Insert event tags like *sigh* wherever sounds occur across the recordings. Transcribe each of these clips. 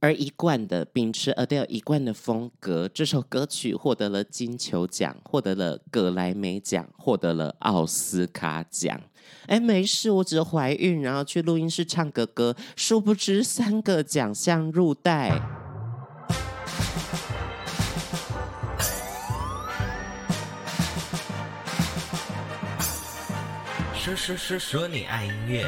而一贯的秉持 Adele 一贯的风格，这首歌曲获得了金球奖，获得了格莱美奖，获得了奥斯卡奖。哎，没事，我只是怀孕，然后去录音室唱个歌，殊不知三个奖项入袋。说说说说你爱音乐。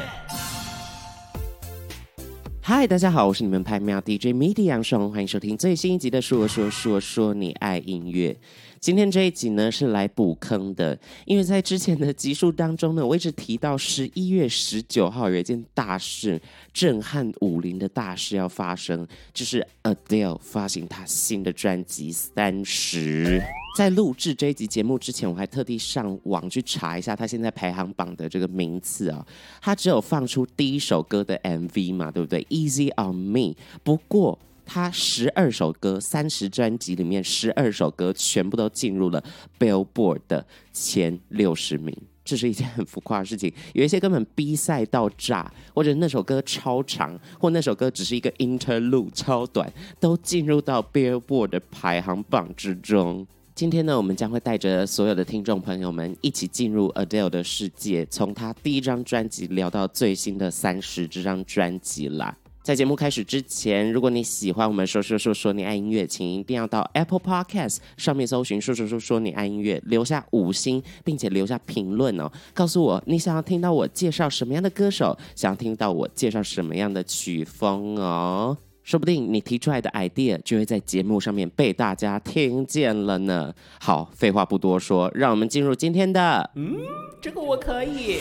嗨，大家好，我是你们拍喵 DJ MIDI 杨爽，欢迎收听最新一集的说说说说你爱音乐。今天这一集呢是来补坑的，因为在之前的集数当中呢，我一直提到十一月十九号有一件大事，震撼武林的大事要发生，就是 Adele 发行她新的专辑《三十》。在录制这一集节目之前，我还特地上网去查一下他现在排行榜的这个名次啊。他只有放出第一首歌的 MV 嘛，对不对？Easy on Me。不过。他十二首歌，三十专辑里面十二首歌全部都进入了 Billboard 的前六十名，这是一件很浮夸的事情。有一些根本逼赛到炸，或者那首歌超长，或那首歌只是一个 interlude 超短，都进入到 Billboard 的排行榜之中。今天呢，我们将会带着所有的听众朋友们一起进入 Adele 的世界，从他第一张专辑聊到最新的三十这张专辑啦。在节目开始之前，如果你喜欢我们说说说说你爱音乐，请一定要到 Apple Podcast 上面搜寻说说说说你爱音乐，留下五星，并且留下评论哦，告诉我你想要听到我介绍什么样的歌手，想要听到我介绍什么样的曲风哦，说不定你提出来的 idea 就会在节目上面被大家听见了呢。好，废话不多说，让我们进入今天的，嗯，这个我可以。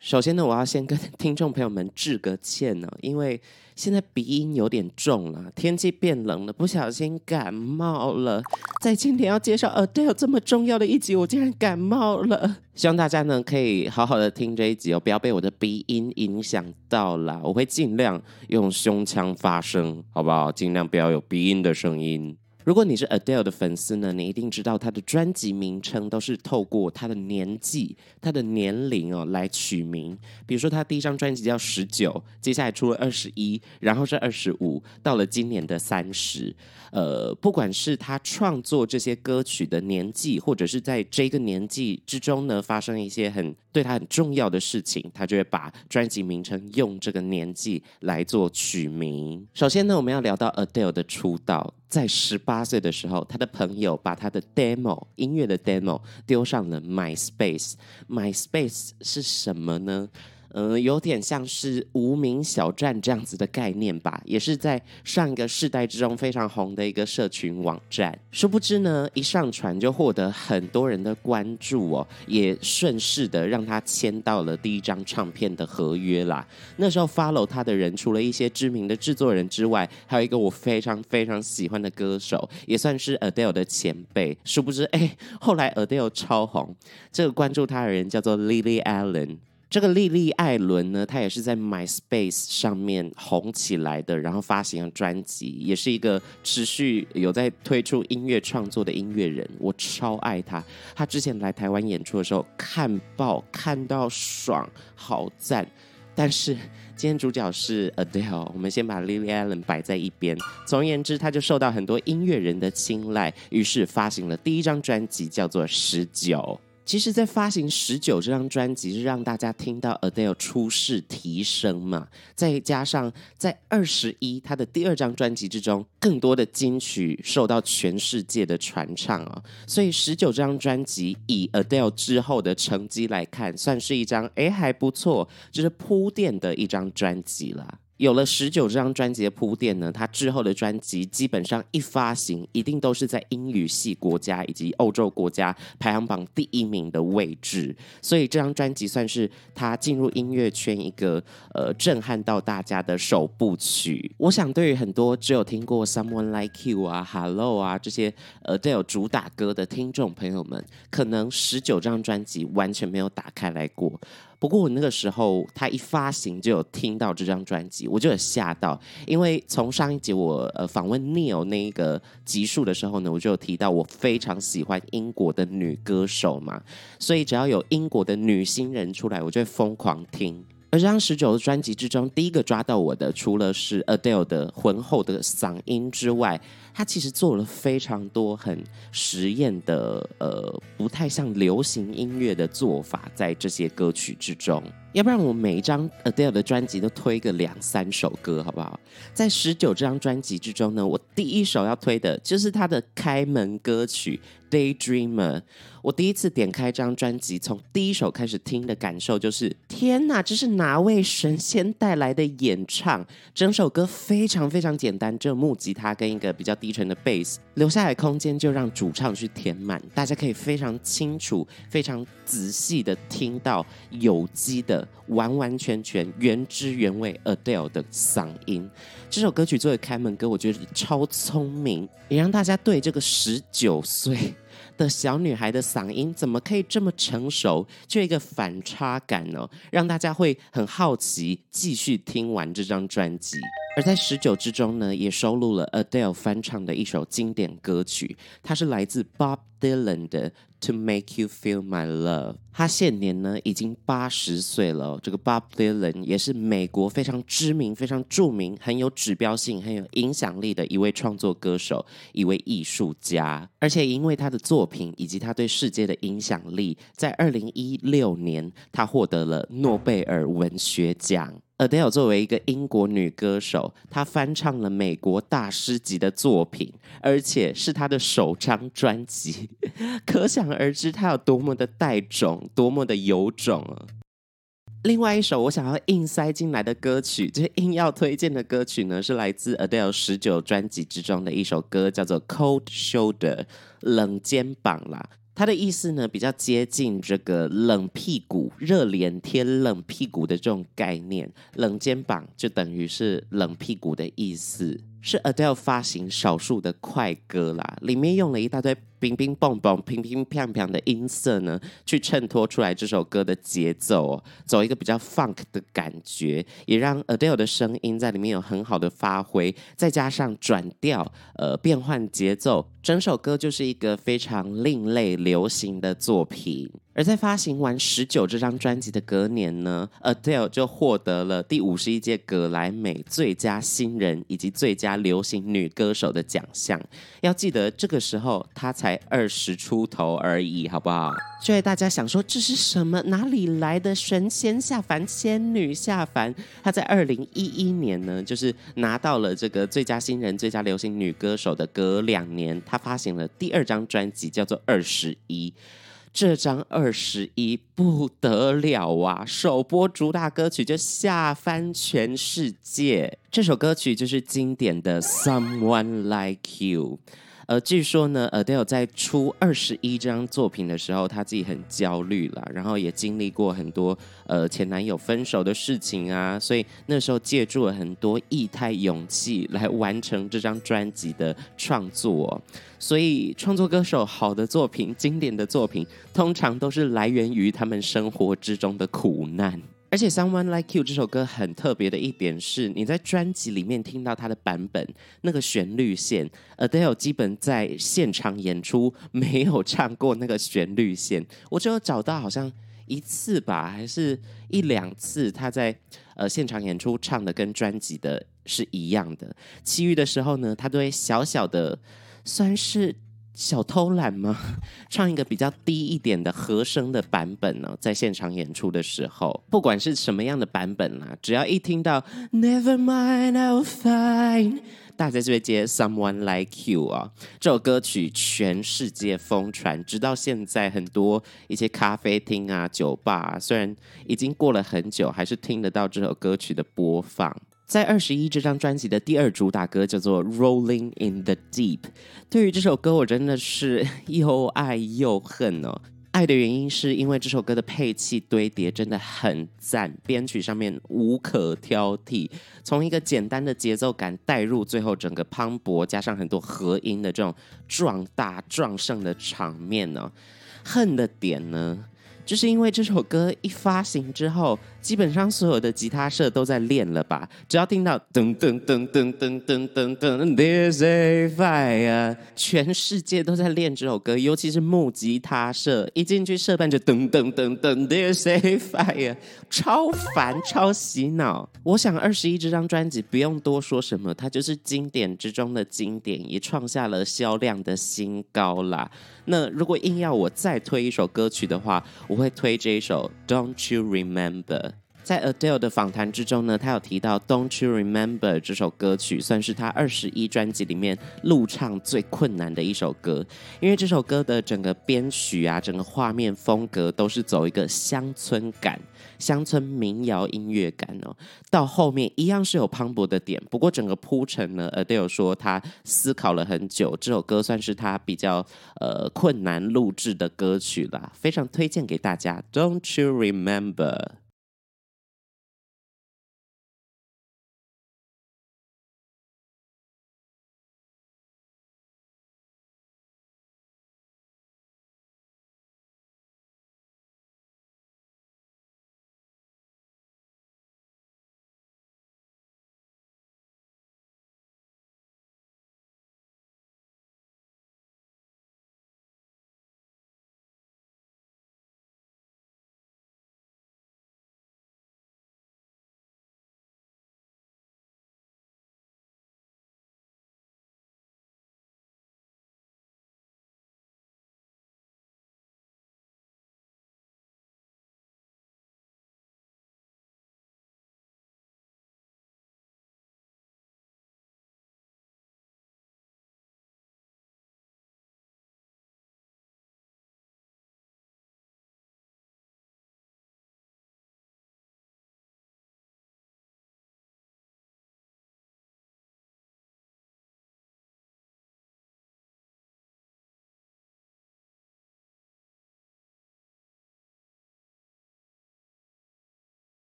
首先呢，我要先跟听众朋友们致个歉呢，因为现在鼻音有点重了，天气变冷了，不小心感冒了。在今天要介绍 Adele 这么重要的一集，我竟然感冒了。希望大家呢可以好好的听这一集哦，不要被我的鼻音影响到啦。我会尽量用胸腔发声，好不好？尽量不要有鼻音的声音。如果你是 Adele 的粉丝呢，你一定知道她的专辑名称都是透过她的年纪、她的年龄哦来取名。比如说，她第一张专辑叫十九，接下来出了二十一，然后是二十五，到了今年的三十。呃，不管是她创作这些歌曲的年纪，或者是在这个年纪之中呢，发生一些很对他很重要的事情，他就会把专辑名称用这个年纪来做取名。首先呢，我们要聊到 Adele 的出道。在十八岁的时候，他的朋友把他的 demo 音乐的 demo 丢上了 MySpace。MySpace 是什么呢？嗯、有点像是无名小站这样子的概念吧，也是在上一个世代之中非常红的一个社群网站。殊不知呢，一上传就获得很多人的关注哦，也顺势的让他签到了第一张唱片的合约啦。那时候 follow 他的人，除了一些知名的制作人之外，还有一个我非常非常喜欢的歌手，也算是 Adele 的前辈。殊不知，哎，后来 Adele 超红，这个关注他的人叫做 Lily Allen。这个莉莉艾伦呢，她也是在 MySpace 上面红起来的，然后发行了专辑，也是一个持续有在推出音乐创作的音乐人，我超爱她。她之前来台湾演出的时候，看爆看到爽，好赞。但是今天主角是 Adele，我们先把 Lily Allen 摆在一边。总而言之，她就受到很多音乐人的青睐，于是发行了第一张专辑，叫做《十九》。其实，在发行十九这张专辑是让大家听到 Adele 出世提升嘛，再加上在二十一他的第二张专辑之中，更多的金曲受到全世界的传唱啊，所以十九这张专辑以 Adele 之后的成绩来看，算是一张诶还不错，就是铺垫的一张专辑了。有了十九这张专辑的铺垫呢，他之后的专辑基本上一发行，一定都是在英语系国家以及欧洲国家排行榜第一名的位置，所以这张专辑算是他进入音乐圈一个呃震撼到大家的首部曲。我想对于很多只有听过 Someone Like You 啊、Hello 啊这些呃都有主打歌的听众朋友们，可能十九这张专辑完全没有打开来过。不过我那个时候，他一发行就有听到这张专辑，我就有吓到，因为从上一集我呃访问 Neil 那一个集数的时候呢，我就有提到我非常喜欢英国的女歌手嘛，所以只要有英国的女新人出来，我就会疯狂听。而这张十九的专辑之中，第一个抓到我的，除了是 Adele 的浑厚的嗓音之外，他其实做了非常多很实验的，呃，不太像流行音乐的做法，在这些歌曲之中。要不然我每一张 Adele 的专辑都推个两三首歌，好不好？在十九这张专辑之中呢，我第一首要推的就是他的开门歌曲《Daydreamer》。我第一次点开这张专辑，从第一首开始听的感受就是：天哪，这是哪位神仙带来的演唱？整首歌非常非常简单，只有木吉他跟一个比较低沉的 bass，留下来空间就让主唱去填满。大家可以非常清楚、非常仔细的听到有机的。完完全全原汁原味 Adele 的嗓音，这首歌曲作为开门歌，我觉得超聪明，也让大家对这个十九岁的小女孩的嗓音怎么可以这么成熟，就一个反差感呢？让大家会很好奇，继续听完这张专辑。而在十九之中呢，也收录了 Adele 翻唱的一首经典歌曲，它是来自 Bob Dylan 的。To make you feel my love，他现年呢已经八十岁了。这个 Bob Dylan 也是美国非常知名、非常著名、很有指标性、很有影响力的一位创作歌手、一位艺术家。而且因为他的作品以及他对世界的影响力，在二零一六年他获得了诺贝尔文学奖。Adele 作为一个英国女歌手，她翻唱了美国大师级的作品，而且是她的首张专辑，*laughs* 可想而知她有多么的带种，多么的有种啊！另外一首我想要硬塞进来的歌曲，就硬要推荐的歌曲呢，是来自 Adele 十九专辑之中的一首歌，叫做《Cold Shoulder》，冷肩膀啦。它的意思呢，比较接近这个冷屁股、热脸贴冷屁股的这种概念，冷肩膀就等于是冷屁股的意思。是 Adele 发行少数的快歌啦，里面用了一大堆乒乒乓乓、乒乒乓乓的音色呢，去衬托出来这首歌的节奏哦，走一个比较 funk 的感觉，也让 Adele 的声音在里面有很好的发挥，再加上转调，呃，变换节奏，整首歌就是一个非常另类流行的作品。而在发行完十九这张专辑的隔年呢，Adele 就获得了第五十一届格莱美最佳新人以及最佳流行女歌手的奖项。要记得这个时候她才才二十出头而已，好不好？所以大家想说这是什么？哪里来的神仙下凡、仙女下凡？她在二零一一年呢，就是拿到了这个最佳新人、最佳流行女歌手的隔两年，她发行了第二张专辑，叫做《二十一》。这张二十一不得了啊！首播主打歌曲就吓翻全世界。这首歌曲就是经典的《Someone Like You》。呃，据说呢，Adele 在出二十一张作品的时候，她自己很焦虑了，然后也经历过很多呃前男友分手的事情啊，所以那时候借助了很多液态勇气来完成这张专辑的创作。所以，创作歌手好的作品、经典的作品，通常都是来源于他们生活之中的苦难。而且《Someone Like You》这首歌很特别的一点是，你在专辑里面听到它的版本，那个旋律线，Adele 基本在现场演出没有唱过那个旋律线。我只有找到好像一次吧，还是一两次，他在呃现场演出唱的跟专辑的是一样的。其余的时候呢，他都会小小的算是。小偷懒吗？*laughs* 唱一个比较低一点的和声的版本呢？在现场演出的时候，不管是什么样的版本啦，只要一听到 Never mind I'll find，大家就会接 Someone Like You 啊。这首歌曲全世界疯传，直到现在，很多一些咖啡厅啊、酒吧啊，虽然已经过了很久，还是听得到这首歌曲的播放。在二十一这张专辑的第二主打歌叫做《Rolling in the Deep》。对于这首歌，我真的是 *laughs* 又爱又恨哦。爱的原因是因为这首歌的配器堆叠真的很赞，编曲上面无可挑剔。从一个简单的节奏感带入，最后整个磅礴加上很多和音的这种壮大壮盛的场面呢、哦。恨的点呢？就是因为这首歌一发行之后，基本上所有的吉他社都在练了吧？只要听到噔噔噔噔噔噔噔噔，There's a fire，全世界都在练这首歌，尤其是木吉他社，一进去社办就噔噔噔噔，There's a fire，超烦，超洗脑。我想二十一这张专辑不用多说什么，它就是经典之中的经典，也创下了销量的新高啦。那如果硬要我再推一首歌曲的话，我会推这一首《Don't You Remember》。在 Adele 的访谈之中呢，他有提到《Don't You Remember》这首歌曲，算是他二十一专辑里面录唱最困难的一首歌，因为这首歌的整个编曲啊，整个画面风格都是走一个乡村感。乡村民谣音乐感哦，到后面一样是有磅礴的点，不过整个铺陈呢，Adele 说他思考了很久，这首歌算是他比较呃困难录制的歌曲啦，非常推荐给大家。Don't you remember？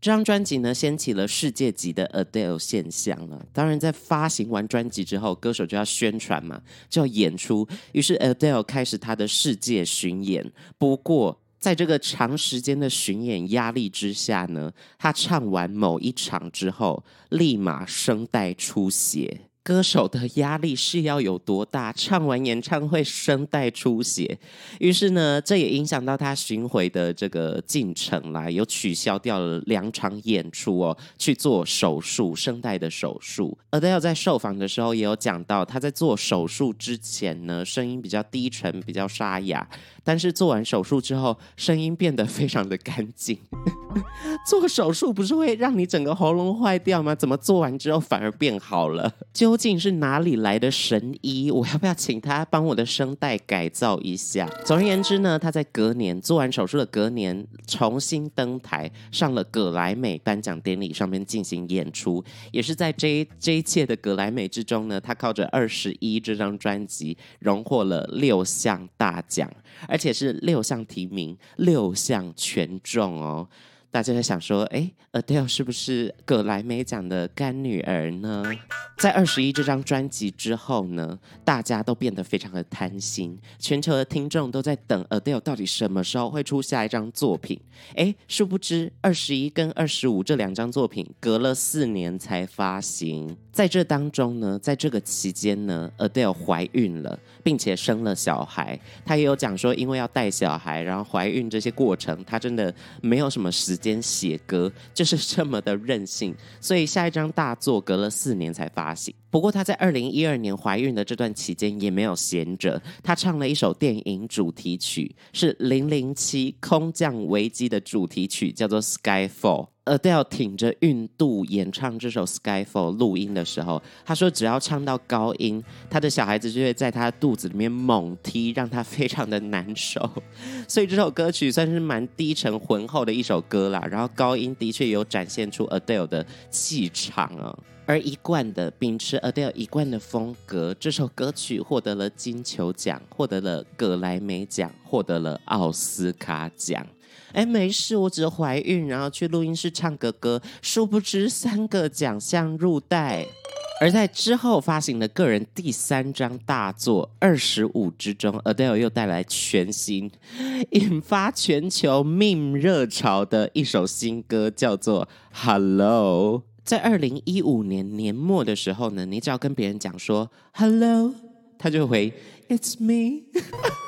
这张专辑呢，掀起了世界级的 Adele 现象了。当然，在发行完专辑之后，歌手就要宣传嘛，就要演出。于是 Adele 开始他的世界巡演。不过，在这个长时间的巡演压力之下呢，他唱完某一场之后，立马声带出血。歌手的压力是要有多大？唱完演唱会声带出血，于是呢，这也影响到他巡回的这个进程啦，有取消掉了两场演出哦，去做手术，声带的手术。Adele 在受访的时候也有讲到，他在做手术之前呢，声音比较低沉，比较沙哑，但是做完手术之后，声音变得非常的干净。*laughs* 做手术不是会让你整个喉咙坏掉吗？怎么做完之后反而变好了？究竟是哪里来的神医？我要不要请他帮我的声带改造一下？总而言之呢，他在隔年做完手术的隔年重新登台，上了葛莱美颁奖典礼上面进行演出，也是在这一这一届的葛莱美之中呢，他靠着《二十一》这张专辑荣获了六项大奖，而而且是六项提名，六项全中哦。大家在想说，哎，Adele 是不是葛莱美奖的干女儿呢？在二十一这张专辑之后呢，大家都变得非常的贪心，全球的听众都在等 Adele 到底什么时候会出下一张作品。哎，殊不知二十一跟二十五这两张作品隔了四年才发行。在这当中呢，在这个期间呢，Adele 怀孕了，并且生了小孩。她也有讲说，因为要带小孩，然后怀孕这些过程，她真的没有什么时间写歌，就是这么的任性。所以下一张大作隔了四年才发行。不过她在二零一二年怀孕的这段期间也没有闲着，她唱了一首电影主题曲，是《零零七空降危机》的主题曲，叫做《Skyfall》。Adele 挺着孕肚演唱这首《Skyfall》录音的时候，他说只要唱到高音，他的小孩子就会在他肚子里面猛踢，让他非常的难受。*laughs* 所以这首歌曲算是蛮低沉浑厚的一首歌啦。然后高音的确有展现出 Adele 的气场啊。而一贯的秉持 Adele 一贯的风格，这首歌曲获得了金球奖，获得了葛莱美奖，获得了奥斯卡奖。哎，没事，我只是怀孕，然后去录音室唱个歌，殊不知三个奖项入袋。而在之后发行的个人第三张大作《二十五》之中，Adele 又带来全新、引发全球 meme 热潮的一首新歌，叫做《Hello》。在二零一五年年末的时候呢，你只要跟别人讲说 “Hello”，他就回 “It's me”。*laughs*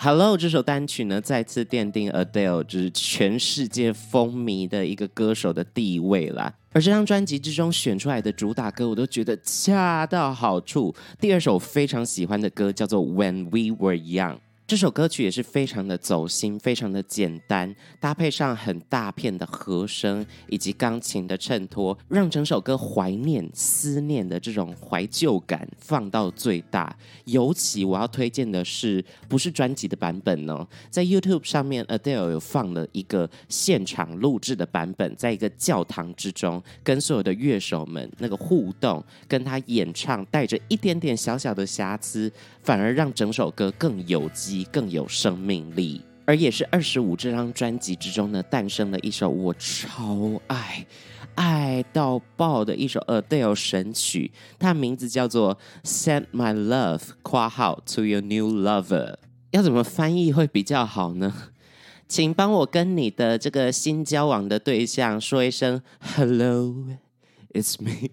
Hello 这首单曲呢，再次奠定 Adele 就是全世界风靡的一个歌手的地位啦。而这张专辑之中选出来的主打歌，我都觉得恰到好处。第二首非常喜欢的歌叫做《When We Were Young》。这首歌曲也是非常的走心，非常的简单，搭配上很大片的和声以及钢琴的衬托，让整首歌怀念、思念的这种怀旧感放到最大。尤其我要推荐的是，不是专辑的版本呢？在 YouTube 上面，Adele 有放了一个现场录制的版本，在一个教堂之中，跟所有的乐手们那个互动，跟他演唱，带着一点点小小的瑕疵，反而让整首歌更有机。更有生命力，而也是二十五这张专辑之中呢，诞生了一首我超爱、爱到爆的一首 Adele 神曲，它名字叫做《Send My Love》括号 To Your New Lover，要怎么翻译会比较好呢？*laughs* 请帮我跟你的这个新交往的对象说一声 Hello，It's me。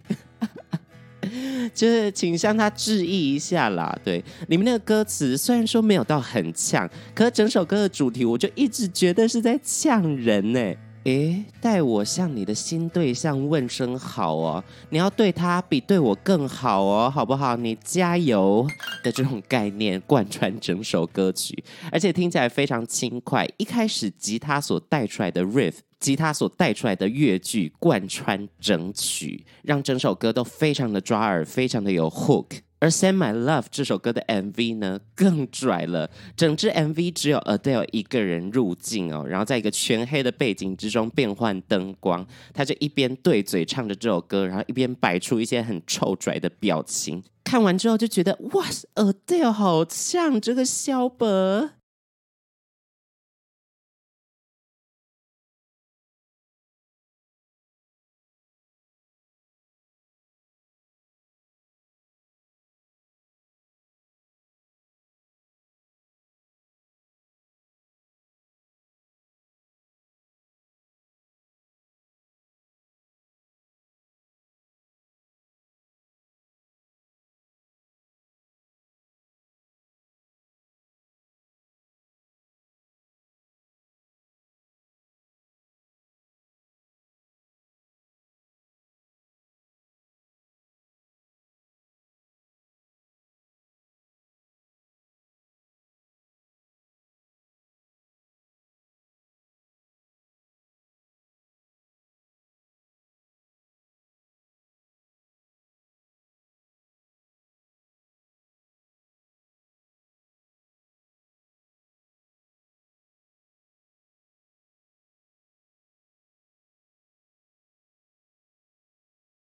*laughs* 就是请向他致意一下啦。对，里面那个歌词虽然说没有到很呛，可是整首歌的主题我就一直觉得是在呛人呢。诶，代我向你的新对象问声好哦，你要对他比对我更好哦，好不好？你加油的这种概念贯穿整首歌曲，而且听起来非常轻快。一开始吉他所带出来的 riff。吉他所带出来的乐句贯穿整曲，让整首歌都非常的抓耳，非常的有 hook。而《Send My Love》这首歌的 MV 呢，更拽了。整支 MV 只有 Adele 一个人入镜哦，然后在一个全黑的背景之中变换灯光，他就一边对嘴唱着这首歌，然后一边摆出一些很臭拽的表情。看完之后就觉得，哇，Adele 好像这个小本。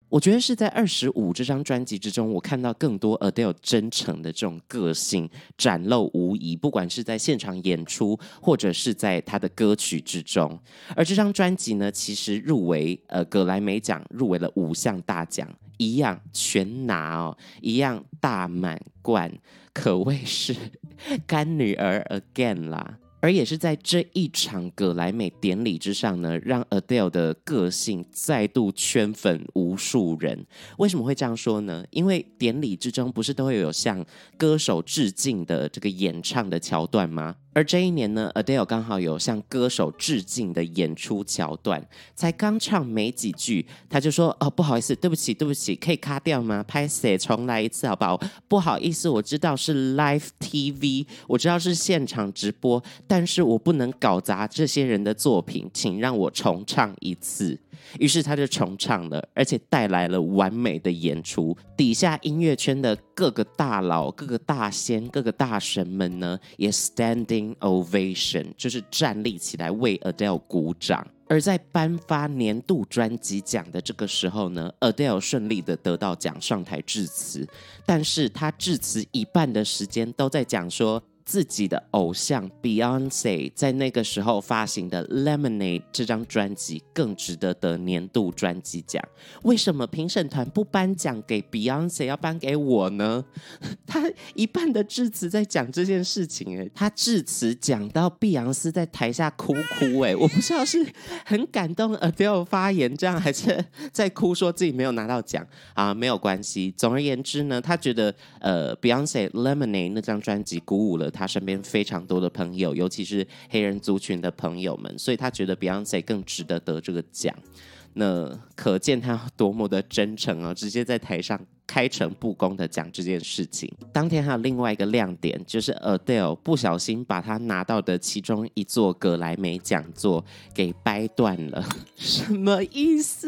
我觉得是在《二十五》这张专辑之中，我看到更多 Adele 真诚的这种个性展露无遗，不管是在现场演出，或者是在他的歌曲之中。而这张专辑呢，其实入围呃葛莱美奖，入围了五项大奖，一样全拿哦，一样大满贯，可谓是 *laughs* 干女儿 again 啦。而也是在这一场格莱美典礼之上呢，让 Adele 的个性再度圈粉无数人。为什么会这样说呢？因为典礼之中不是都会有向歌手致敬的这个演唱的桥段吗？而这一年呢，Adele 刚好有向歌手致敬的演出桥段，才刚唱没几句，他就说：“哦，不好意思，对不起，对不起，可以卡掉吗？拍谢，重来一次好不好？不好意思，我知道是 Live TV，我知道是现场直播，但是我不能搞砸这些人的作品，请让我重唱一次。”于是他就重唱了，而且带来了完美的演出。底下音乐圈的各个大佬、各个大仙、各个大神们呢，也 standing ovation，就是站立起来为 Adele 鼓掌。而在颁发年度专辑奖的这个时候呢，Adele 顺利的得到奖，上台致辞。但是他致辞一半的时间都在讲说，自己的偶像 Beyonce 在那个时候发行的《Lemonade》这张专辑更值得得年度专辑奖。为什么评审团不颁奖给 Beyonce，要颁给我呢？*laughs* 他一半的致辞在讲这件事情，哎，他致辞讲到碧昂斯在台下哭哭，哎，我不知道是很感动 Adele 发言这样，还是在哭说自己没有拿到奖啊？没有关系。总而言之呢，他觉得呃 Beyonce《Lemonade》那张专辑鼓舞了。他身边非常多的朋友，尤其是黑人族群的朋友们，所以他觉得 Beyonce 更值得得这个奖。那可见他多么的真诚啊！直接在台上开诚布公的讲这件事情。当天还有另外一个亮点，就是 Adele 不小心把他拿到的其中一座葛莱美讲座给掰断了。什么意思？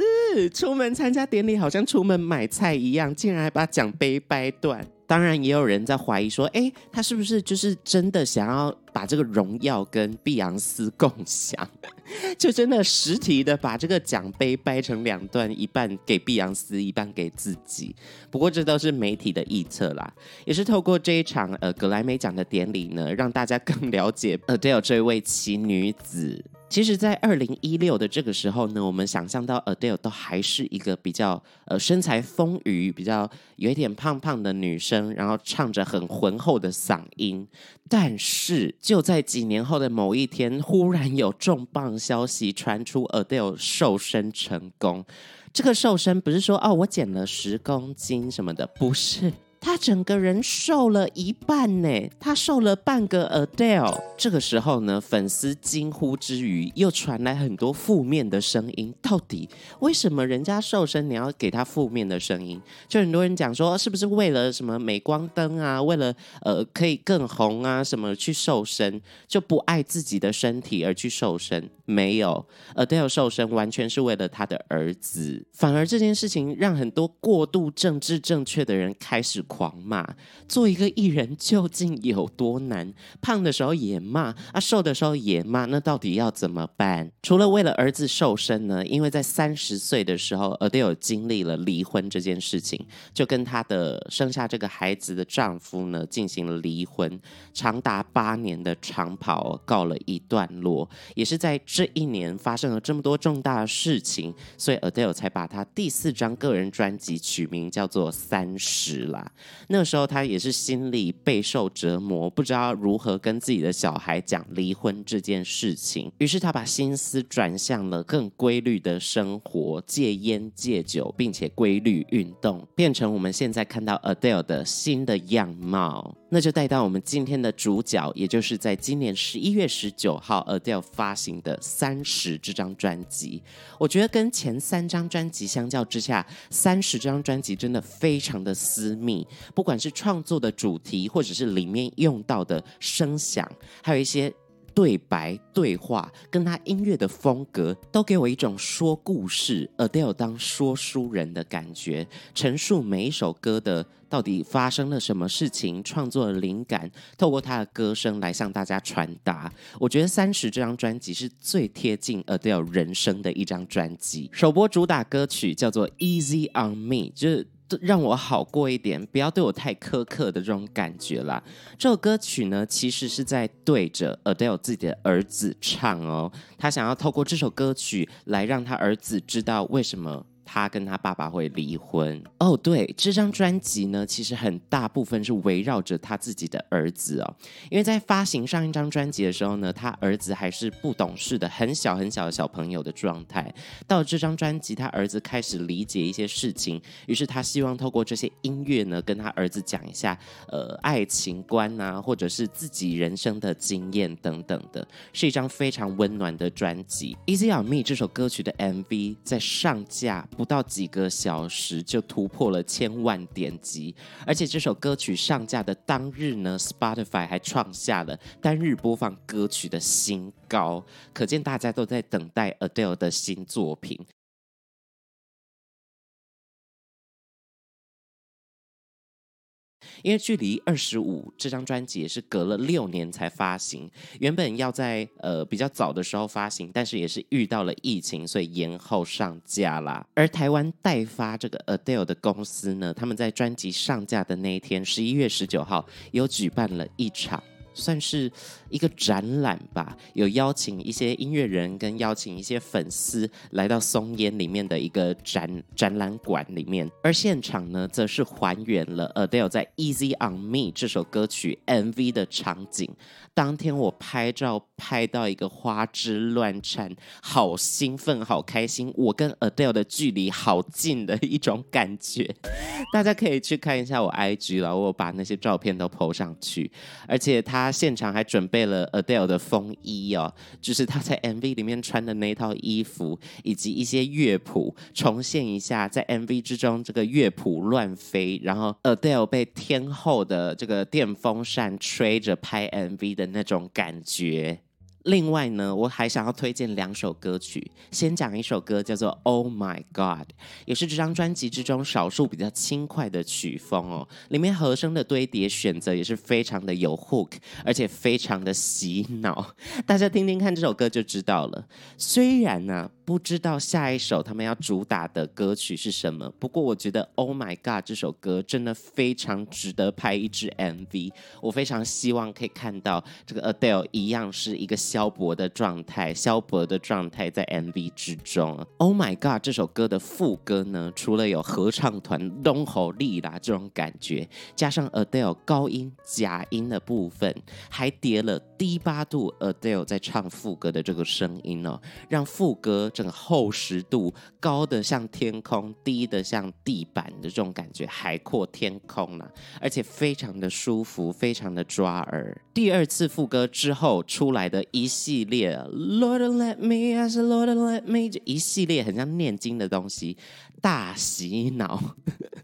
出门参加典礼好像出门买菜一样，竟然还把奖杯掰断。当然，也有人在怀疑说，哎，他是不是就是真的想要把这个荣耀跟碧昂斯共享？*laughs* 就真的实体的把这个奖杯掰成两段，一半给碧昂斯，一半给自己。不过这都是媒体的臆测啦，也是透过这一场呃格莱美奖的典礼呢，让大家更了解 *laughs* Adele 这位奇女子。其实，在二零一六的这个时候呢，我们想象到 Adele 都还是一个比较呃身材丰腴、比较有一点胖胖的女生，然后唱着很浑厚的嗓音。但是就在几年后的某一天，忽然有重磅消息传出，Adele 瘦身成功。这个瘦身不是说哦，我减了十公斤什么的，不是。他整个人瘦了一半呢，他瘦了半个 Adele。这个时候呢，粉丝惊呼之余，又传来很多负面的声音。到底为什么人家瘦身，你要给他负面的声音？就很多人讲说，是不是为了什么镁光灯啊？为了呃可以更红啊什么去瘦身，就不爱自己的身体而去瘦身？没有，Adele 瘦身完全是为了他的儿子。反而这件事情让很多过度政治正确的人开始。狂骂，做一个艺人究竟有多难？胖的时候也骂，啊，瘦的时候也骂，那到底要怎么办？除了为了儿子瘦身呢？因为在三十岁的时候，Adele 经历了离婚这件事情，就跟她的生下这个孩子的丈夫呢进行了离婚，长达八年的长跑告了一段落。也是在这一年发生了这么多重大的事情，所以 Adele 才把她第四张个人专辑取名叫做《三十》啦。那时候，他也是心里备受折磨，不知道如何跟自己的小孩讲离婚这件事情。于是，他把心思转向了更规律的生活，戒烟戒酒，并且规律运动，变成我们现在看到 Adele 的新的样貌。那就带到我们今天的主角，也就是在今年十一月十九号 Adele 发行的《三十》这张专辑。我觉得跟前三张专辑相较之下，《三十》这张专辑真的非常的私密。不管是创作的主题，或者是里面用到的声响，还有一些对白、对话，跟他音乐的风格，都给我一种说故事，Adele 当说书人的感觉，陈述每一首歌的到底发生了什么事情，创作的灵感，透过他的歌声来向大家传达。我觉得《三十》这张专辑是最贴近 Adele 人生的一张专辑。首播主打歌曲叫做《Easy on Me》，就是。让我好过一点，不要对我太苛刻的这种感觉啦。这首歌曲呢，其实是在对着 Adele 自己的儿子唱哦。他想要透过这首歌曲来让他儿子知道为什么。他跟他爸爸会离婚。哦，对，这张专辑呢，其实很大部分是围绕着他自己的儿子哦，因为在发行上一张专辑的时候呢，他儿子还是不懂事的，很小很小的小朋友的状态。到了这张专辑，他儿子开始理解一些事情，于是他希望透过这些音乐呢，跟他儿子讲一下，呃，爱情观啊，或者是自己人生的经验等等的，是一张非常温暖的专辑。Easy on Me 这首歌曲的 MV 在上架不到几个小时就突破了千万点击，而且这首歌曲上架的当日呢，Spotify 还创下了单日播放歌曲的新高，可见大家都在等待 Adele 的新作品。因为距离二十五这张专辑也是隔了六年才发行，原本要在呃比较早的时候发行，但是也是遇到了疫情，所以延后上架啦。而台湾代发这个 Adele 的公司呢，他们在专辑上架的那一天，十一月十九号，有举办了一场。算是一个展览吧，有邀请一些音乐人跟邀请一些粉丝来到松烟里面的一个展展览馆里面，而现场呢，则是还原了 Adele 在《Easy on Me》这首歌曲 MV 的场景。当天我拍照拍到一个花枝乱颤，好兴奋，好开心，我跟 Adele 的距离好近的一种感觉。*laughs* 大家可以去看一下我 IG 了，我把那些照片都 po 上去，而且他现场还准备了 Adele 的风衣哦，就是他在 MV 里面穿的那套衣服，以及一些乐谱，重现一下在 MV 之中这个乐谱乱飞，然后 Adele 被天后的这个电风扇吹着拍 MV 的那种感觉。另外呢，我还想要推荐两首歌曲。先讲一首歌，叫做《Oh My God》，也是这张专辑之中少数比较轻快的曲风哦。里面和声的堆叠选择也是非常的有 hook，而且非常的洗脑。大家听听看这首歌就知道了。虽然呢、啊，不知道下一首他们要主打的歌曲是什么，不过我觉得《Oh My God》这首歌真的非常值得拍一支 MV。我非常希望可以看到这个 Adele 一样是一个。萧伯的状态，萧伯的状态在 MV 之中。Oh my God，这首歌的副歌呢，除了有合唱团东吼力啦这种感觉，加上 Adele 高音假音的部分，还叠了低八度 Adele 在唱副歌的这个声音哦，让副歌整个厚实度高的像天空，低的像地板的这种感觉，海阔天空啊，而且非常的舒服，非常的抓耳。第二次副歌之后出来的一系列，Lord let me as Lord let me，这一系列很像念经的东西，大洗脑，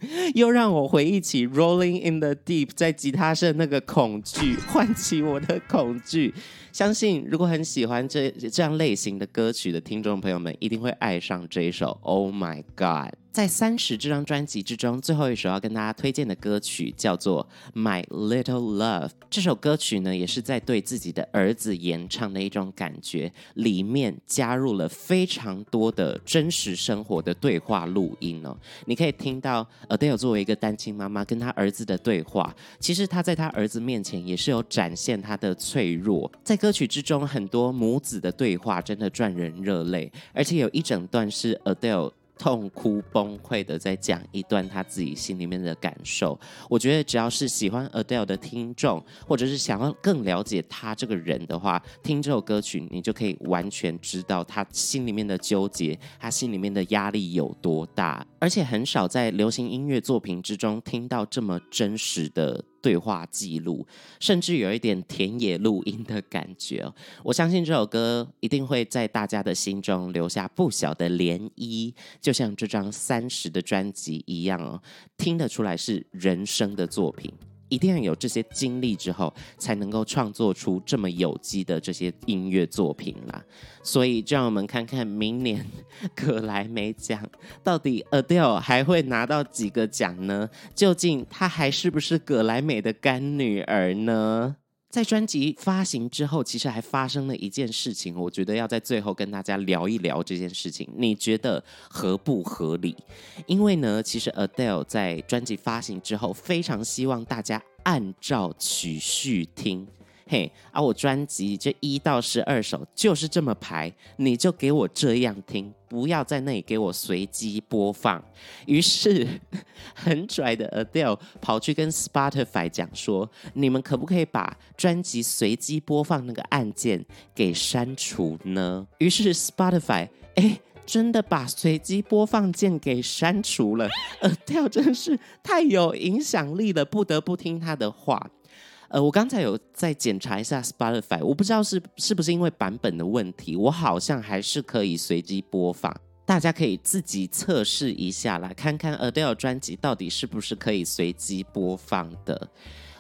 *laughs* 又让我回忆起 Rolling in the Deep 在吉他社那个恐惧，*laughs* 唤起我的恐惧。相信如果很喜欢这这样类型的歌曲的听众朋友们，一定会爱上这一首 Oh My God。在三十这张专辑之中，最后一首要跟大家推荐的歌曲叫做《My Little Love》。这首歌曲呢，也是在对自己的儿子演唱的一种感觉，里面加入了非常多的真实生活的对话录音哦。你可以听到 Adele 作为一个单亲妈妈跟她儿子的对话，其实她在她儿子面前也是有展现她的脆弱。在歌曲之中，很多母子的对话真的赚人热泪，而且有一整段是 Adele。痛哭崩溃的在讲一段他自己心里面的感受。我觉得只要是喜欢 Adele 的听众，或者是想要更了解他这个人的话，听这首歌曲，你就可以完全知道他心里面的纠结，他心里面的压力有多大。而且很少在流行音乐作品之中听到这么真实的。对话记录，甚至有一点田野录音的感觉。我相信这首歌一定会在大家的心中留下不小的涟漪，就像这张三十的专辑一样哦，听得出来是人生的作品。一定要有这些经历之后，才能够创作出这么有机的这些音乐作品啦。所以，就让我们看看明年葛莱美奖到底 Adele 还会拿到几个奖呢？究竟她还是不是葛莱美的干女儿呢？在专辑发行之后，其实还发生了一件事情，我觉得要在最后跟大家聊一聊这件事情。你觉得合不合理？因为呢，其实 Adele 在专辑发行之后，非常希望大家按照曲序听。嘿啊，我专辑这一到十二首就是这么排，你就给我这样听，不要在那里给我随机播放。于是很拽的 Adele 跑去跟 Spotify 讲说，你们可不可以把专辑随机播放那个按键给删除呢？于是 Spotify 哎。真的把随机播放键给删除了，*laughs* Adele 真是太有影响力了，不得不听他的话。呃，我刚才有再检查一下 Spotify，我不知道是是不是因为版本的问题，我好像还是可以随机播放，大家可以自己测试一下来看看 Adele 专辑到底是不是可以随机播放的。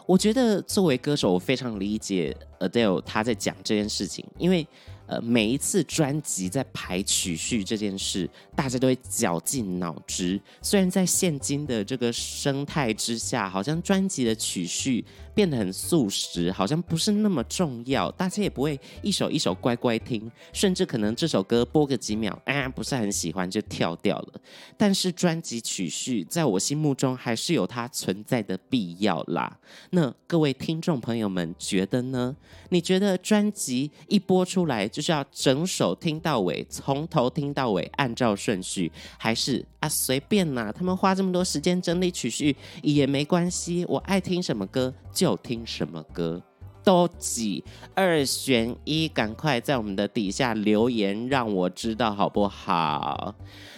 我觉得作为歌手，我非常理解 Adele 他在讲这件事情，因为。呃，每一次专辑在排曲序这件事，大家都会绞尽脑汁。虽然在现今的这个生态之下，好像专辑的曲序变得很速食，好像不是那么重要，大家也不会一首一首乖乖听，甚至可能这首歌播个几秒，啊，不是很喜欢就跳掉了。但是专辑曲序在我心目中还是有它存在的必要啦。那各位听众朋友们觉得呢？你觉得专辑一播出来，就是要整首听到尾，从头听到尾，按照顺序，还是啊随便呐？他们花这么多时间整理曲序也没关系，我爱听什么歌就听什么歌。都挤二选一，赶快在我们的底下留言，让我知道好不好？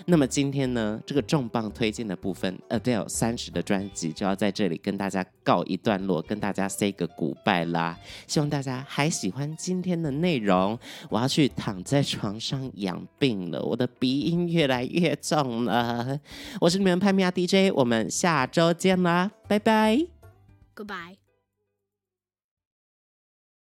那么今天呢，这个重磅推荐的部分，Adele 三十的专辑就要在这里跟大家告一段落，跟大家 say 个 goodbye 啦。希望大家还喜欢今天的内容。我要去躺在床上养病了，我的鼻音越来越重了。我是你们潘米亚 DJ，我们下周见啦，拜拜，Goodbye。